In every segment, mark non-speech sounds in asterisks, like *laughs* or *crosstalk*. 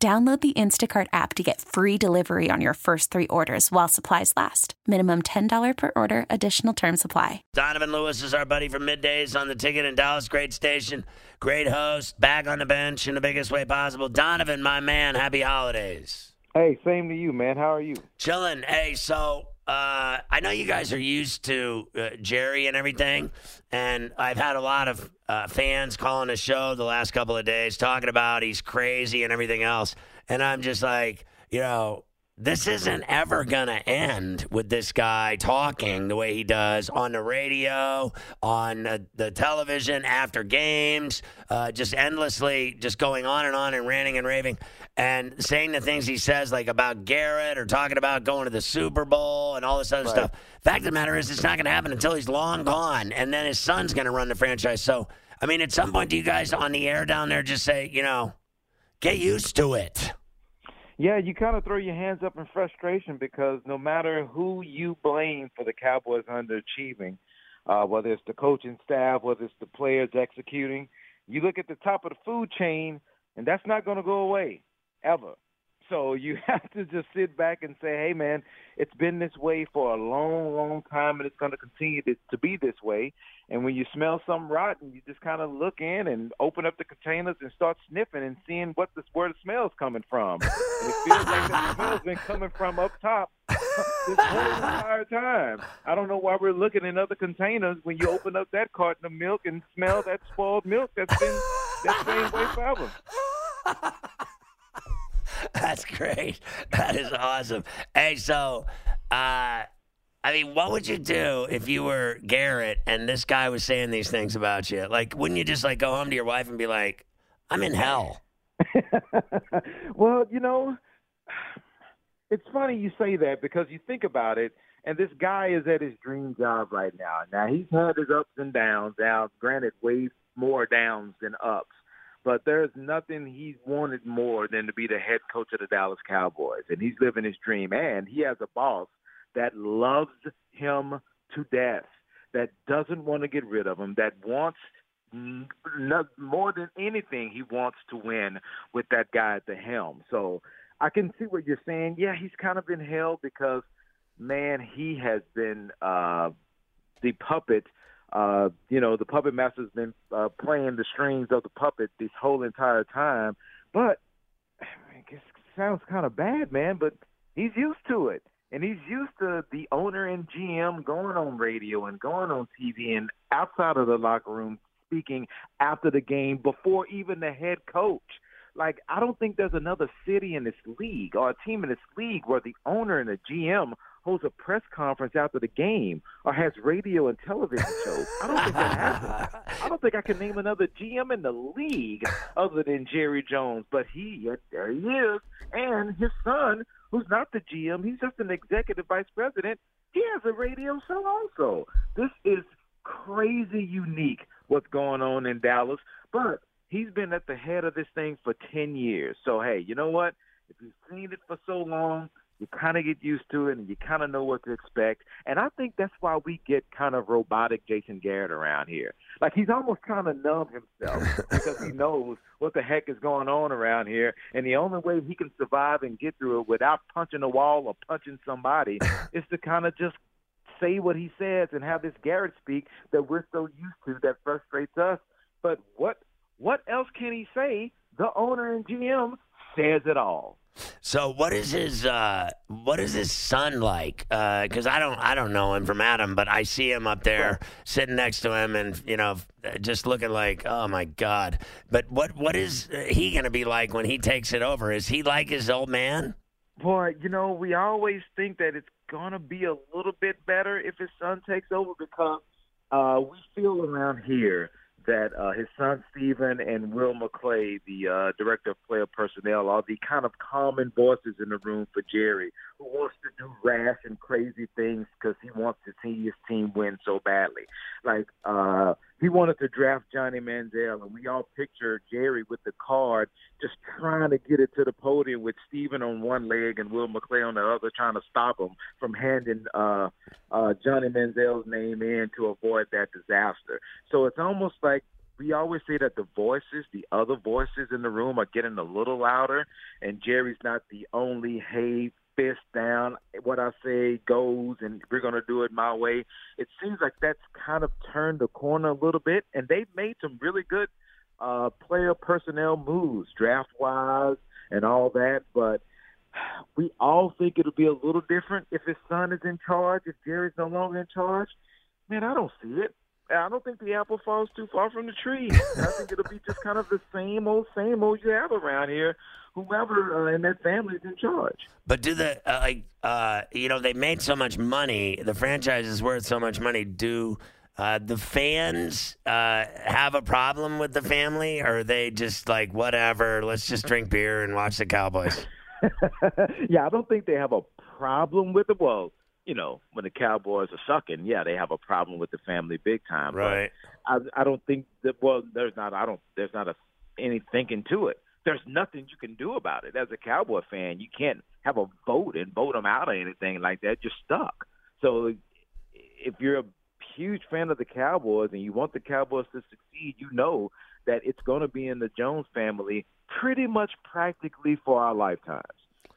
Download the Instacart app to get free delivery on your first three orders while supplies last. Minimum $10 per order, additional term supply. Donovan Lewis is our buddy from middays on the ticket in Dallas. Great station, great host, back on the bench in the biggest way possible. Donovan, my man, happy holidays. Hey, same to you, man. How are you? Chilling. Hey, so uh, I know you guys are used to uh, Jerry and everything, and I've had a lot of uh, fans calling the show the last couple of days talking about he's crazy and everything else. And I'm just like, you know, this isn't ever going to end with this guy talking the way he does on the radio, on the, the television, after games, uh, just endlessly just going on and on and ranting and raving and saying the things he says, like about Garrett or talking about going to the Super Bowl and all this other Right. stuff. Fact of the matter is, it's not going to happen until he's long gone, and then his son's going to run the franchise. So, I mean, at some point, do you guys on the air down there just say, you know, get used to it? Yeah, you kind of throw your hands up in frustration because no matter who you blame for the Cowboys underachieving, uh, whether it's the coaching staff, whether it's the players executing, you look at the top of the food chain, and that's not going to go away ever. So you *laughs* have to just sit back and say, "Hey, man, it's been this way for a long, long time, and it's going to continue to, be this way." And when you smell something rotten, you just kind of look in and open up the containers and start sniffing and seeing what the where the smell's coming from. And it feels like the smell's been coming from up top *laughs* this whole entire time. I don't know why we're looking in other containers when you open up that carton of milk and smell that spoiled milk that's been that same way forever. *laughs* That's great. That is awesome. Hey, so, uh, I mean, what would you do if you were Garrett and this guy was saying these things about you? Like, wouldn't you just like go home to your wife and be like, "I'm in hell"? *laughs* well, you know, it's funny you say that because you think about it, and this guy is at his dream job right now. Now he's had his ups and downs. Now, granted, way more downs than ups, but there's nothing he's wanted more than to be the head coach of the Dallas Cowboys, and he's living his dream. And he has a boss that loves him to death, that doesn't want to get rid of him, that wants more than anything, he wants to win with that guy at the helm. So I can see what you're saying. Yeah, he's kind of been held because, man, he has been uh, the puppet. Uh, you know, the puppet master's been uh, playing the strings of the puppet this whole entire time. But it sounds kind of bad, man. But he's used to it, and he's used to the owner and GM going on radio and going on TV and outside of the locker room speaking after the game before even the head coach. Like, I don't think there's another city in this league or a team in this league where the owner and the GM holds a press conference after the game or has radio and television shows. I don't think that happens. *laughs* I don't think I can name another GM in the league other than Jerry Jones, but he, there he is. And his son, who's not the GM, he's just an executive vice president, he has a radio show also. This is crazy unique what's going on in Dallas, but he's been at the head of this thing for 10 years. So, hey, you know what? If you've seen it for so long, you kind of get used to it and you kind of know what to expect. And I think that's why we get kind of robotic Jason Garrett around here. Like he's almost trying to numb himself *laughs* because he knows what the heck is going on around here. And the only way he can survive and get through it without punching a wall or punching somebody *laughs* is to kind of just say what he says and have this Garrett speak that we're so used to that frustrates us. But what what else can he say? The owner and GM says it all. So what is his uh, what is his son like? Because I don't I don't know him from Adam, but I see him up there sitting next to him, and you know, just looking like oh my god. But what what is he going to be like when he takes it over? Is he like his old man? Boy, you know, we always think that it's gonna be a little bit better if his son takes over because uh, we feel around here that uh, his son Steven and Will McClay, the uh, director of player personnel, are the kind of common voices in the room for Jerry, who wants to do rash and crazy things because he wants to see his team win so badly. Like uh, he wanted to draft Johnny Manziel, and we all picture Jerry with the card, just trying to get it to the podium with Steven on one leg and Will McClay on the other, trying to stop him from handing uh, uh, Johnny Manziel's name in to avoid that disaster. So it's almost like we always say that the voices, the other voices in the room, are getting a little louder, and Jerry's not the only hey fist down. What I say goes, and we're going to do it my way. It seems like that's kind of turned the corner a little bit, and they've made some really good uh, player personnel moves, draft wise, and all that. But we all think it'll be a little different if his son is in charge, if Jerry's no longer in charge. Man, I don't see it. I don't think the apple falls too far from the tree. I think it'll be just kind of the same old, same old you have around here. Whoever uh, in that family is in charge. But do the uh, like uh, you know they made so much money, the franchise is worth so much money. Do uh, the fans uh, have a problem with the family, or are they just like whatever? Let's just drink beer and watch the Cowboys. *laughs* yeah, I don't think they have a problem with it. Well, you know, when the Cowboys are sucking, yeah, they have a problem with the family big time. Right. But I, I don't think that. Well, there's not. I don't. There's not a any thinking to it. There's nothing you can do about it as a Cowboy fan. You can't have a vote and vote them out or anything like that. You're stuck. So if you're a huge fan of the Cowboys and you want the Cowboys to succeed, you know that it's going to be in the Jones family pretty much practically for our lifetimes.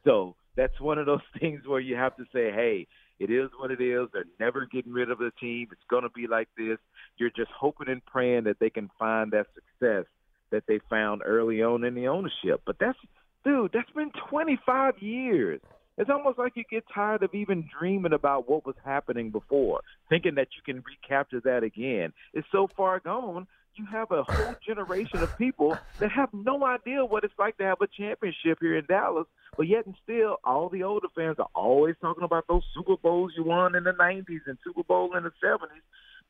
So that's one of those *laughs* things where you have to say, hey, it is what it is. They're never getting rid of the team. It's going to be like this. You're just hoping and praying that they can find that success that they found early on in the ownership. But that's, dude, that's been 25 years. It's almost like you get tired of even dreaming about what was happening before, thinking that you can recapture that again. It's so far gone you have a whole generation of people that have no idea what it's like to have a championship here in Dallas, but yet and still, all the older fans are always talking about those Super Bowls you won in the 90s and Super Bowl in the 70s.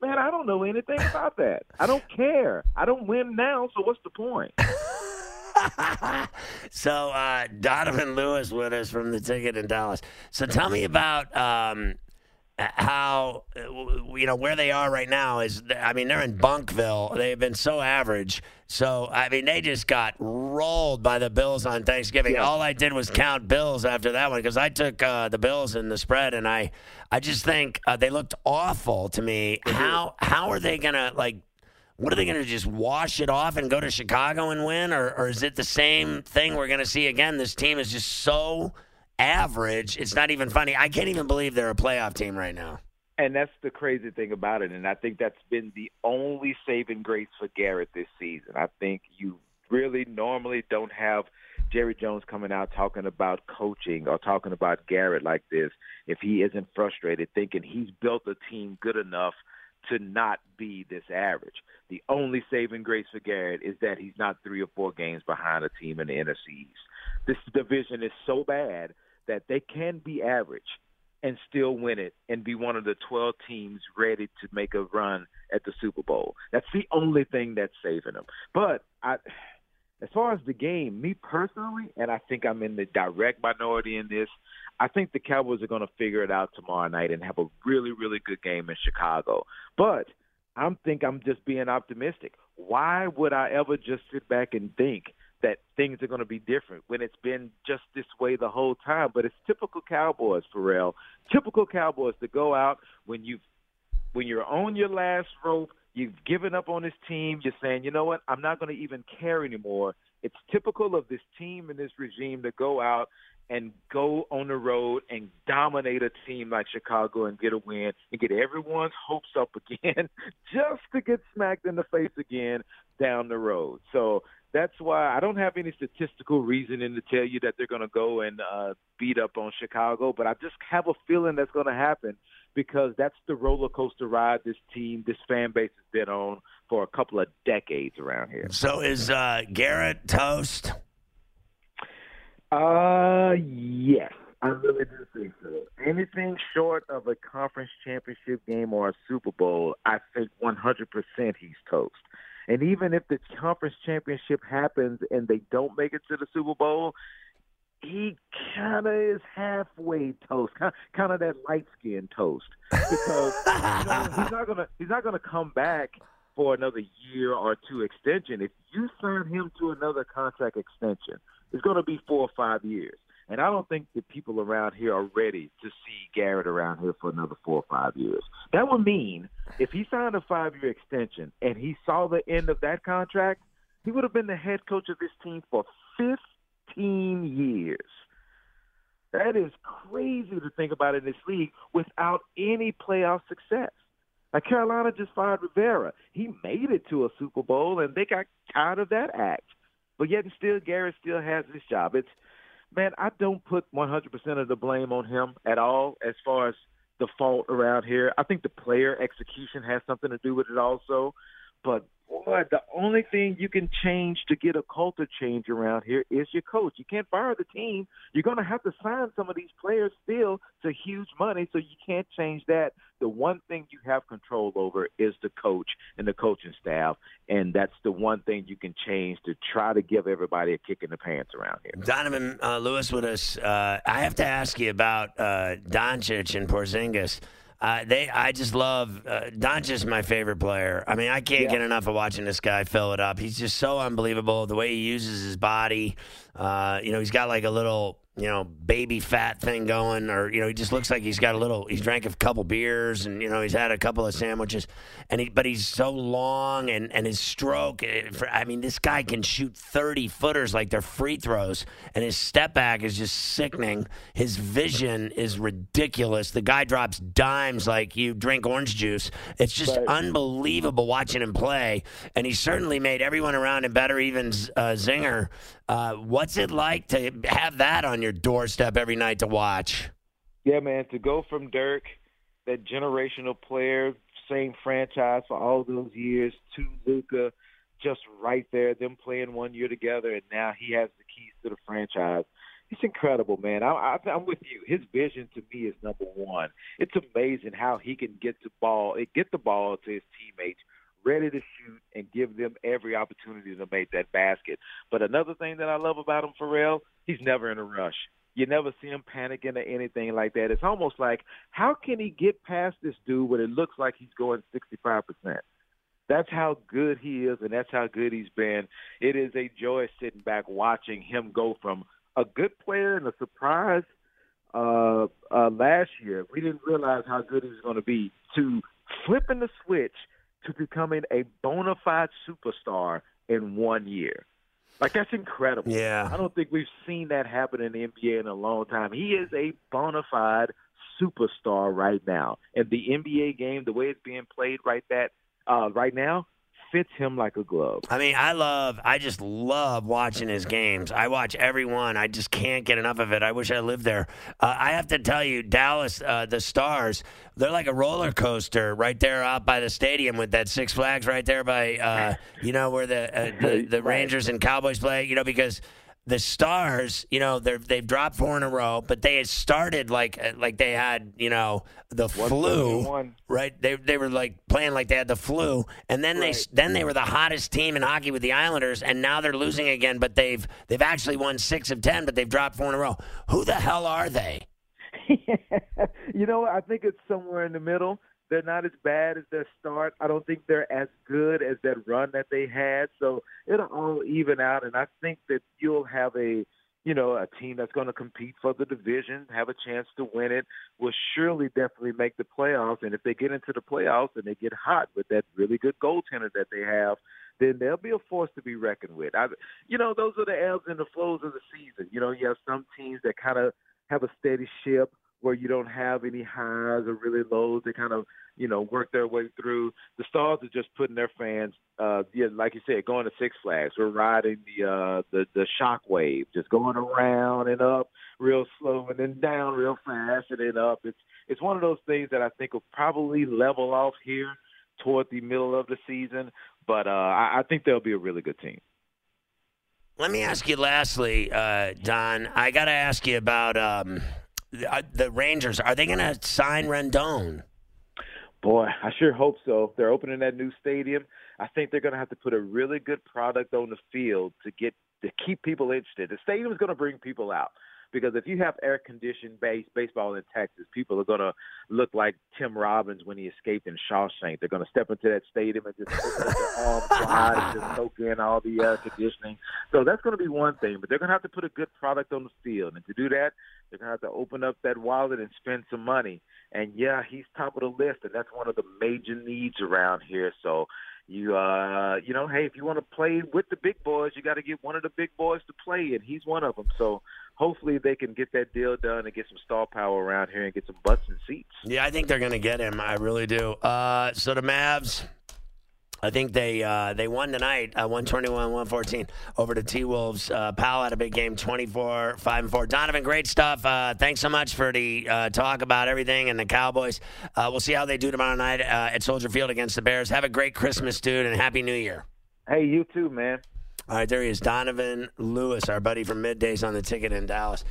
Man, I don't know anything about that. I don't care. I don't win now, so what's the point? *laughs* so uh, Donovan Lewis with us from the ticket in Dallas. So tell me about um, how uh, you know where they are right now is I mean they're in Bunkville. They've been so average. So I mean they just got rolled by the Bills on Thanksgiving. Yeah. All I did was count Bills after that one because I took uh, the Bills in the spread and I I just think uh, they looked awful to me. How how are they gonna like? What are they going to just wash it off and go to Chicago and win, or, or is it the same thing we're going to see again? This team is just so average. It's not even funny. I can't even believe they're a playoff team right now. And that's the crazy thing about it. And I think that's been the only saving grace for Garrett this season. I think you really normally don't have Jerry Jones coming out talking about coaching or talking about Garrett like this if he isn't frustrated, thinking he's built a team good enough to not be this average. The only saving grace for Garrett is that he's not three or four games behind a team in the NFC East. This division is so bad that they can be average and still win it and be one of the 12 teams ready to make a run at the Super Bowl. That's the only thing that's saving them. But I as far as the game, me personally, and I think I'm in the direct minority in this, I think the Cowboys are going to figure it out tomorrow night and have a really, really good game in Chicago. But I'm think I'm just being optimistic. Why would I ever just sit back and think that things are going to be different when it's been just this way the whole time. But it's typical Cowboys, Pharrell. Typical Cowboys to go out when you when you're on your last rope, you've given up on this team. You're saying, you know what, I'm not going to even care anymore. It's typical of this team and this regime to go out and go on the road and dominate a team like Chicago and get a win and get everyone's hopes up *laughs* again just to get smacked in the face again down the road. So that's why I don't have any statistical reasoning to tell you that they're going to go and uh, beat up on Chicago, but I just have a feeling that's going to happen because that's the roller coaster ride this team, this fan base has been on for a couple of decades around here. So is uh, Garrett toast? Uh, yes. I really do think so. Anything short of a conference championship game or a Super Bowl, I think 100% he's toast. And even if the conference championship happens and they don't make it to the Super Bowl, he kind of is halfway toast, kind of that light skinned toast, because you know, he's not gonna he's not gonna come back for another year or two extension. If you sign him to another contract extension, it's going to be four or five years. And I don't think the people around here are ready to see Garrett around here for another four or five years. That would mean if he signed a five year extension and he saw the end of that contract, he would have been the head coach of this team for 15 years. That is crazy to think about in this league without any playoff success. Like Carolina just fired Rivera. He made it to a Super Bowl, and they got tired of that act. But yet, still, Garrett still has this job. It's man, I don't put 100% of the blame on him at all as far as the fault around here. I think the player execution has something to do with it also. But the only thing you can change to get a culture change around here is your coach. You can't fire the team. You're going to have to sign some of these players still to huge money, so you can't change that. The one thing you have control over is the coach and the coaching staff, and that's the one thing you can change to try to give everybody a kick in the pants around here. Donovan uh, Lewis with us. Uh, I have to ask you about uh, Doncic and Porzingis. Uh, they, I just love uh, Doncic's my favorite player. I mean, I can't yeah. get enough of watching this guy fill it up. He's just so unbelievable. The way he uses his body. Uh, you know, he's got like a little you know, baby fat thing going, or you know, he just looks like he's got a little. He's drank a couple beers, and you know, he's had a couple of sandwiches, and he, but he's so long, and and his stroke. Eh, I mean, this guy can shoot thirty footers like they're free throws, and his step back is just sickening. His vision is ridiculous. The guy drops dimes like you drink orange juice. It's just right. unbelievable watching him play, and he certainly made everyone around him better. Even uh, Zinger uh, what's it like to have that on your doorstep every night to watch? Yeah, man, to go from Dirk, that generational player, same franchise for all those years, to Luka, just right there, them playing one year together, and now he has the keys to the franchise. It's incredible, man. I, I, I'm with you. His vision to me is number one. It's amazing how he can get the ball, get the ball to his teammates ready to shoot and give them every opportunity to make that basket. But another thing that I love about him, Pharrell, he's never in a rush. You never see him panicking or anything like that. It's almost like, how can he get past this dude when it looks like he's going 65%? That's how good he is, and that's how good he's been. It is a joy sitting back watching him go from a good player and a surprise uh, uh, last year. We didn't realize how good he was going to be to flipping the switch – to becoming a bona fide superstar in one year. Like that's incredible. Yeah. I don't think we've seen that happen in the NBA in a long time. He is a bona fide superstar right now. And the NBA game, the way it's being played right that uh, right now, fits him like a glove. I mean, I love, I just love watching his games. I watch every one. I just can't get enough of it. I wish I lived there. Uh, I have to tell you, Dallas, uh, the Stars, they're like a roller coaster right there out by the stadium with that Six Flags right there by, uh, *laughs* you know, where the, uh, the, the Rangers and Cowboys play, you know, because – the Stars, you know, they they've dropped four in a row, but they had started like uh, like they had, you know, the flu, right? They they were like playing like they had the flu, and then right. they then they were the hottest team in hockey with the Islanders, and now they're losing again. But they've they've actually won six of ten, but they've dropped four in a row. Who the hell are they? *laughs* you know, I think it's somewhere in the middle. They're not as bad as their start. I don't think they're as good as that run that they had. So it'll all even out, and I think that you'll have a you know, a team that's going to compete for the division, have a chance to win it, will surely definitely make the playoffs. And if they get into the playoffs and they get hot with that really good goaltender that they have, then they'll be a force to be reckoned with. I, you know, those are the ebbs and the flows of the season. You know, you have some teams that kind of have a steady ship where you don't have any highs or really lows. They kind of, you know, work their way through. The Stars are just putting their fans, uh, yeah, like you said, going to Six Flags. We're riding the uh, the the shock wave, just going around and up real slow and then down real fast and then up. It's it's one of those things that I think will probably level off here toward the middle of the season. But uh, I, I think they'll be a really good team. Let me ask you lastly, uh, Don. I got to ask you about um, Uh, the Rangers, are they going to sign Rendon? Boy, I sure hope so. If they're opening that new stadium. I think they're going to have to put a really good product on the field to get to keep people interested. The stadium is going to bring people out because if you have air conditioned base baseball in Texas, people are going to look like Tim Robbins when he escaped in Shawshank. They're going to step into that stadium and just open up their *laughs* arms wide and just soak in all the air conditioning. So that's going to be one thing, but they're going to have to put a good product on the field, and to do that, they're going to have to open up that wallet and spend some money. And yeah, he's top of the list, and that's one of the major needs around here. So you uh you know hey if you want to play with the big boys you got to get one of the big boys to play and he's one of them so hopefully they can get that deal done and get some star power around here and get some butts and seats. Yeah i think they're going to get him. I really do. Uh so the mavs I think they uh, they won tonight, uh, 121-114 over the T-Wolves. Uh, Powell had a big game, 24, 5 and 4. Donovan, great stuff. Uh, thanks so much for the uh, talk about everything and the Cowboys. Uh, we'll see how they do tomorrow night uh, at Soldier Field against the Bears. Have a great Christmas, dude, and Happy New Year. Hey, you too, man. All right, there he is, Donovan Lewis, our buddy from Middays on the Ticket in Dallas.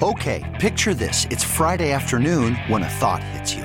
Okay, picture this. It's Friday afternoon when a thought hits you.